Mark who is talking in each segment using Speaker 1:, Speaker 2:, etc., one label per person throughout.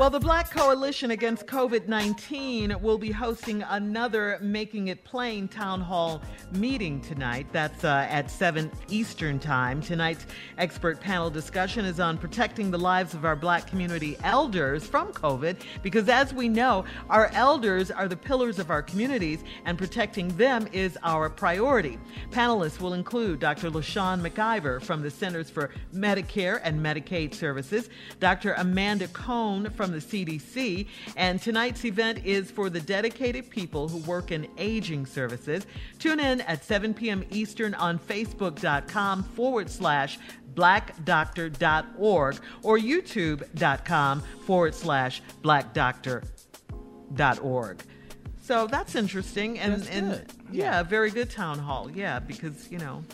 Speaker 1: Well, the Black Coalition Against COVID 19 will be hosting another Making It Plain town hall meeting tonight. That's uh, at 7 Eastern Time. Tonight's expert panel discussion is on protecting the lives of our black community elders from COVID, because as we know, our elders are the pillars of our communities, and protecting them is our priority. Panelists will include Dr. LaShawn McIver from the Centers for Medicare and Medicaid Services, Dr. Amanda Cohn from the CDC. And tonight's event is for the dedicated people who work in aging services. Tune in at 7 p.m. Eastern on Facebook.com forward slash blackdoctor.org or YouTube.com forward slash blackdoctor.org. So that's interesting. And,
Speaker 2: That's
Speaker 1: and
Speaker 2: good.
Speaker 1: yeah, very good town hall. Yeah, because, you know,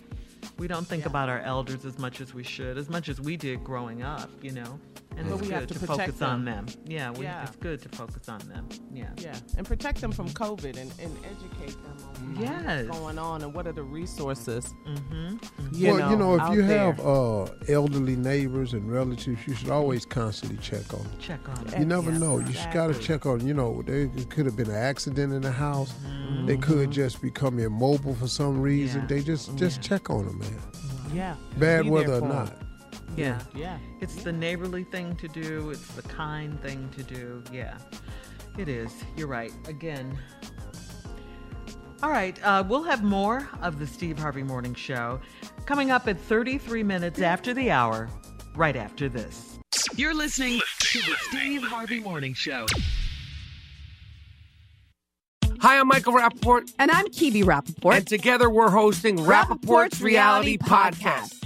Speaker 1: we don't think
Speaker 2: Yeah.
Speaker 1: about our elders as much as we should, as much as we did growing up, you know. And
Speaker 2: But
Speaker 1: it's
Speaker 2: we
Speaker 1: good
Speaker 2: have to
Speaker 1: to
Speaker 2: protect
Speaker 1: focus on
Speaker 2: them.
Speaker 1: them. Yeah, we,
Speaker 2: Yeah.
Speaker 1: it's good to focus on them. Yeah.
Speaker 2: Yeah, and protect them from COVID and, and educate them on
Speaker 1: Yes.
Speaker 2: what's going on and what are the resources.
Speaker 1: Mm-hmm.
Speaker 2: You
Speaker 3: well, you know, if you
Speaker 2: there.
Speaker 3: have uh, elderly neighbors and relatives, you should always constantly check on them.
Speaker 1: Check on
Speaker 3: You never
Speaker 2: Yes,
Speaker 3: know. You just got to check on. You know, there it could have been an accident in the house.
Speaker 1: Mm-hmm.
Speaker 3: They could just become immobile for some reason.
Speaker 1: Yeah.
Speaker 3: They just just
Speaker 1: Yeah.
Speaker 3: check on them, man.
Speaker 2: yeah,
Speaker 3: Bad
Speaker 2: be
Speaker 3: weather or
Speaker 2: for 'em.
Speaker 3: not.
Speaker 1: Yeah.
Speaker 2: Yeah,
Speaker 1: It's the neighborly thing to do. It's the kind thing to do. Yeah, it is. You're right. Again. All right, uh, we'll have more of the Steve Harvey Morning Show coming up at 33 minutes after the hour, right after this.
Speaker 4: You're listening to the Steve Harvey Morning Show.
Speaker 5: Hi, I'm Michael Rapaport.
Speaker 6: And I'm Kibi Rapaport.
Speaker 5: And together we're hosting Rapaport's, Reality Podcast.
Speaker 6: We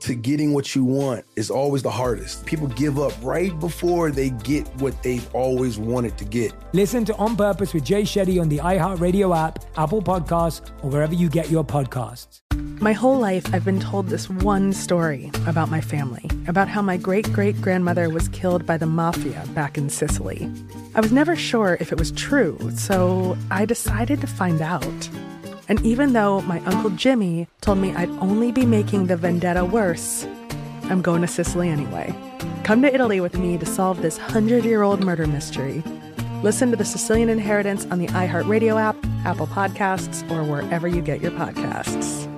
Speaker 7: to getting what you want is always the hardest. People give up right before they get what they've always wanted to get.
Speaker 8: Listen to On Purpose with Jay Shetty on the iHeartRadio app, Apple Podcasts, or wherever you get your podcasts.
Speaker 9: My whole life, I've been told this one story about my family, about how my great great grandmother was killed by the mafia back in Sicily. I was never sure if it was true, so I decided to find out. And even though my Uncle Jimmy told me I'd only be making the vendetta worse, I'm going to Sicily anyway. Come to Italy with me to solve this 100 year old murder mystery. Listen to The Sicilian Inheritance on the iHeartRadio app, Apple Podcasts, or wherever you get your podcasts.